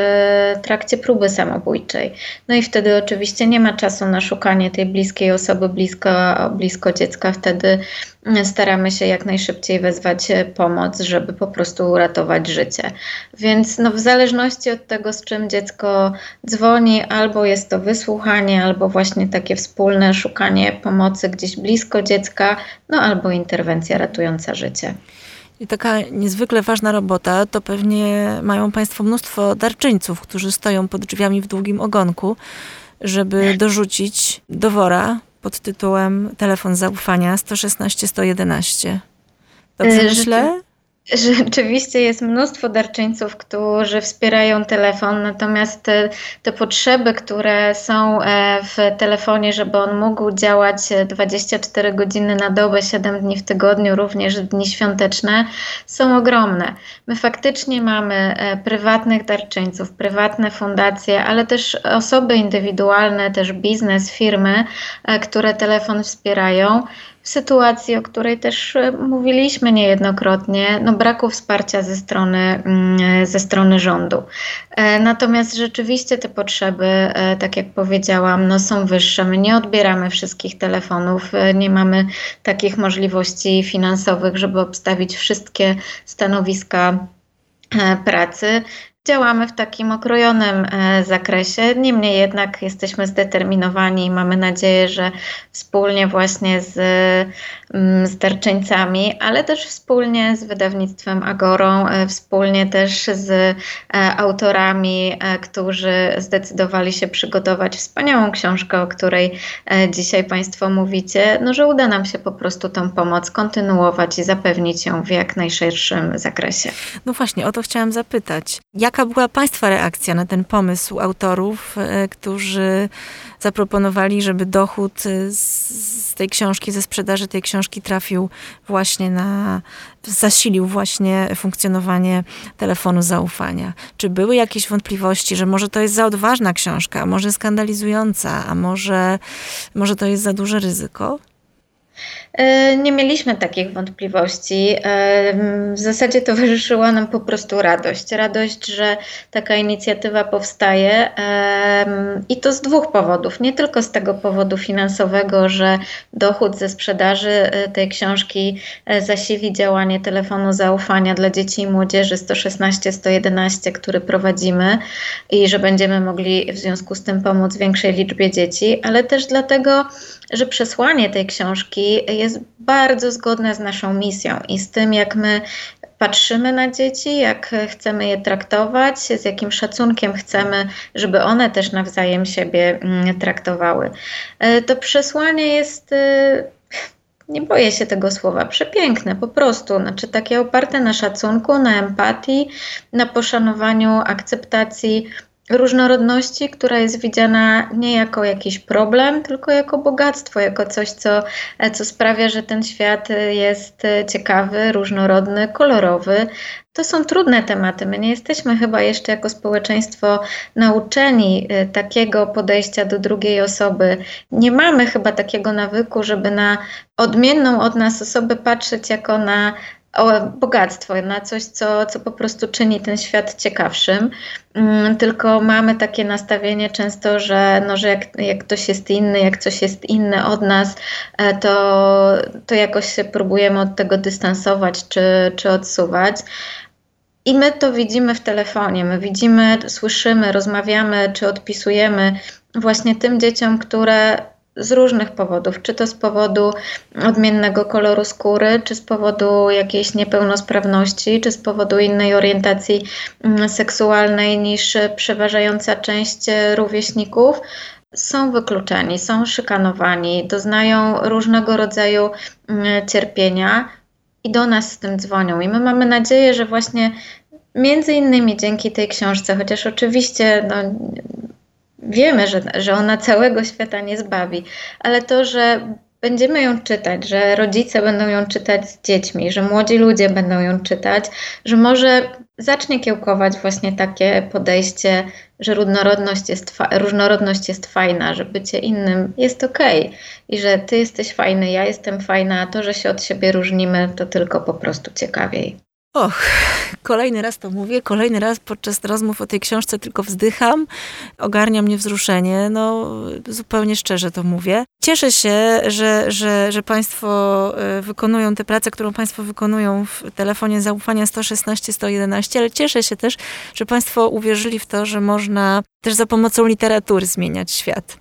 trakcie próby samobójczej. No i wtedy oczywiście nie ma czasu na szukanie tej bliskiej osoby blisko, blisko dziecka. Wtedy staramy się jak najszybciej wezwać pomoc, żeby po prostu uratować życie. Więc no, w zależności od tego, z czym dziecko dzwoni, albo jest to wysłuchanie, albo właśnie takie wspólne szukanie pomocy gdzieś blisko dziecka, no albo interwencja ratująca życie. I taka niezwykle ważna robota, to pewnie mają Państwo mnóstwo darczyńców, którzy stoją pod drzwiami w długim ogonku, żeby dorzucić do wora pod tytułem Telefon zaufania 116 111. Dobrze e, myślę? Rzeczywiście jest mnóstwo darczyńców, którzy wspierają telefon, natomiast te, te, potrzeby, które są e, w telefonie, żeby on mógł działać 24 godziny na dobę, 7 dni w tygodniu, również dni świąteczne, są ogromne. My faktycznie mamy e, prywatnych darczyńców, prywatne fundacje, ale też osoby indywidualne, też biznes, firmy, e, które telefon wspierają sytuacji, o której też e, mówiliśmy niejednokrotnie, no braku wsparcia ze strony, mm, ze strony rządu. E, natomiast rzeczywiście te potrzeby, e, tak jak powiedziałam, no są wyższe. My nie odbieramy wszystkich telefonów, nie mamy takich możliwości finansowych, żeby obstawić wszystkie stanowiska pracy. Działamy w takim okrojonym e, zakresie, niemniej jednak jesteśmy zdeterminowani i mamy nadzieję, że wspólnie właśnie z, z darczyńcami, ale też wspólnie z wydawnictwem Agorą, e, wspólnie też z e, autorami, którzy zdecydowali się przygotować wspaniałą książkę, o której dzisiaj Państwo mówicie, no, że uda nam się po prostu tą pomoc kontynuować i zapewnić ją w jak najszerszym zakresie. No właśnie, o to chciałam zapytać. Jak Jaka była Państwa reakcja na ten pomysł autorów, e, którzy zaproponowali, żeby dochód e, z tej książki, ze sprzedaży tej książki trafił właśnie na, zasilił właśnie funkcjonowanie telefonu zaufania? Czy były jakieś wątpliwości, że może to jest za odważna książka, a może skandalizująca, a może, może to jest za duże ryzyko? E, nie mieliśmy takich wątpliwości. E, w zasadzie towarzyszyła nam po prostu radość. Radość, że taka inicjatywa powstaje i to z dwóch powodów. Nie tylko z tego powodu finansowego, że dochód ze sprzedaży e, tej książki zasili działanie telefonu zaufania dla dzieci i młodzieży 116-111, który prowadzimy i że będziemy mogli w związku z tym pomóc większej liczbie dzieci, ale też dlatego, że przesłanie tej książki jest bardzo zgodne z naszą misją i z tym, jak my patrzymy na dzieci, jak chcemy je traktować, z jakim szacunkiem chcemy, żeby one też nawzajem siebie mm, traktowały. E, to przesłanie jest e, nie boję się tego słowa, przepiękne po prostu, znaczy takie oparte na szacunku, na empatii, na poszanowaniu, akceptacji różnorodności, która jest widziana nie jako jakiś problem, tylko jako bogactwo, jako coś, co, co sprawia, że ten świat jest ciekawy, różnorodny, kolorowy. To są trudne tematy. My nie jesteśmy chyba jeszcze jako społeczeństwo nauczeni takiego podejścia do drugiej osoby. Nie mamy chyba takiego nawyku, żeby na odmienną od nas osobę patrzeć jako na bogactwo, na coś, co, co po prostu czyni ten świat ciekawszym. Mm, tylko mamy takie nastawienie często, że, no, że jak, jak ktoś jest inny, jak coś jest inne od nas, e, to, to jakoś się próbujemy od tego dystansować czy, czy odsuwać. I my to widzimy w telefonie, my widzimy, słyszymy, rozmawiamy czy odpisujemy właśnie tym dzieciom, które z różnych powodów, czy to z powodu odmiennego koloru skóry, czy z powodu jakiejś niepełnosprawności, czy z powodu innej orientacji mm, seksualnej niż przeważająca część rówieśników, są wykluczeni, są szykanowani, doznają różnego rodzaju mm, cierpienia i do nas z tym dzwonią. I my mamy nadzieję, że właśnie między innymi dzięki tej książce, chociaż oczywiście no, wiemy, że, że ona całego świata nie zbawi, ale to, że będziemy ją czytać, że rodzice będą ją czytać z dziećmi, że młodzi ludzie będą ją czytać, że może zacznie kiełkować właśnie takie podejście, że różnorodność jest, różnorodność jest fajna, że bycie innym jest okej okay. i że ty jesteś fajny, ja jestem fajna, a to, że się od siebie różnimy, to tylko po prostu ciekawiej. Och, kolejny raz to mówię, kolejny raz podczas rozmów o tej książce tylko wzdycham, ogarnia mnie wzruszenie, no zupełnie szczerze to mówię. Cieszę się, że, że, że Państwo e, wykonują tę pracę, którą Państwo wykonują w telefonie zaufania 116-111, ale cieszę się też, że Państwo uwierzyli w to, że można też za pomocą literatury zmieniać świat.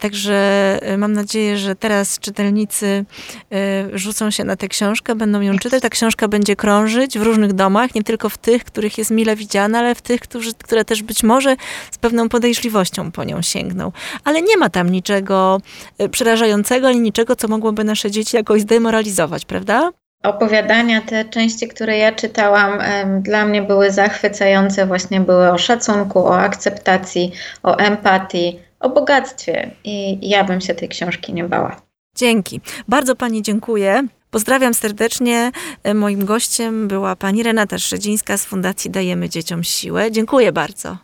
Także e, mam nadzieję, że teraz czytelnicy e, rzucą się na tę książkę, będą ją czytać. Ta książka będzie krążyć w różnych domach, nie tylko w tych, których jest mile widziana, ale w tych, którzy, które też być może z pewną podejrzliwością po nią sięgną. Ale nie ma tam niczego e, przerażającego, ani niczego, co mogłoby nasze dzieci jakoś zdemoralizować, prawda? Opowiadania, te części, które ja czytałam, dla mnie były zachwycające, właśnie były o szacunku, o akceptacji, o empatii, o bogactwie i ja bym się tej książki nie bała. Dzięki. Bardzo Pani dziękuję. Pozdrawiam serdecznie. Moim gościem była pani Renata Szczedzińska z Fundacji Dajemy Dzieciom Siłę. Dziękuję bardzo.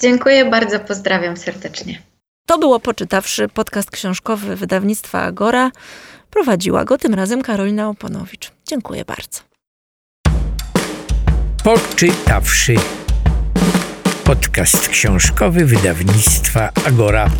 Dziękuję bardzo, pozdrawiam serdecznie. To było Poczytawszy, podcast książkowy wydawnictwa Agora. Prowadziła go tym razem Karolina Oponowicz. Dziękuję bardzo. Poczytawszy. Podcast książkowy wydawnictwa Agora.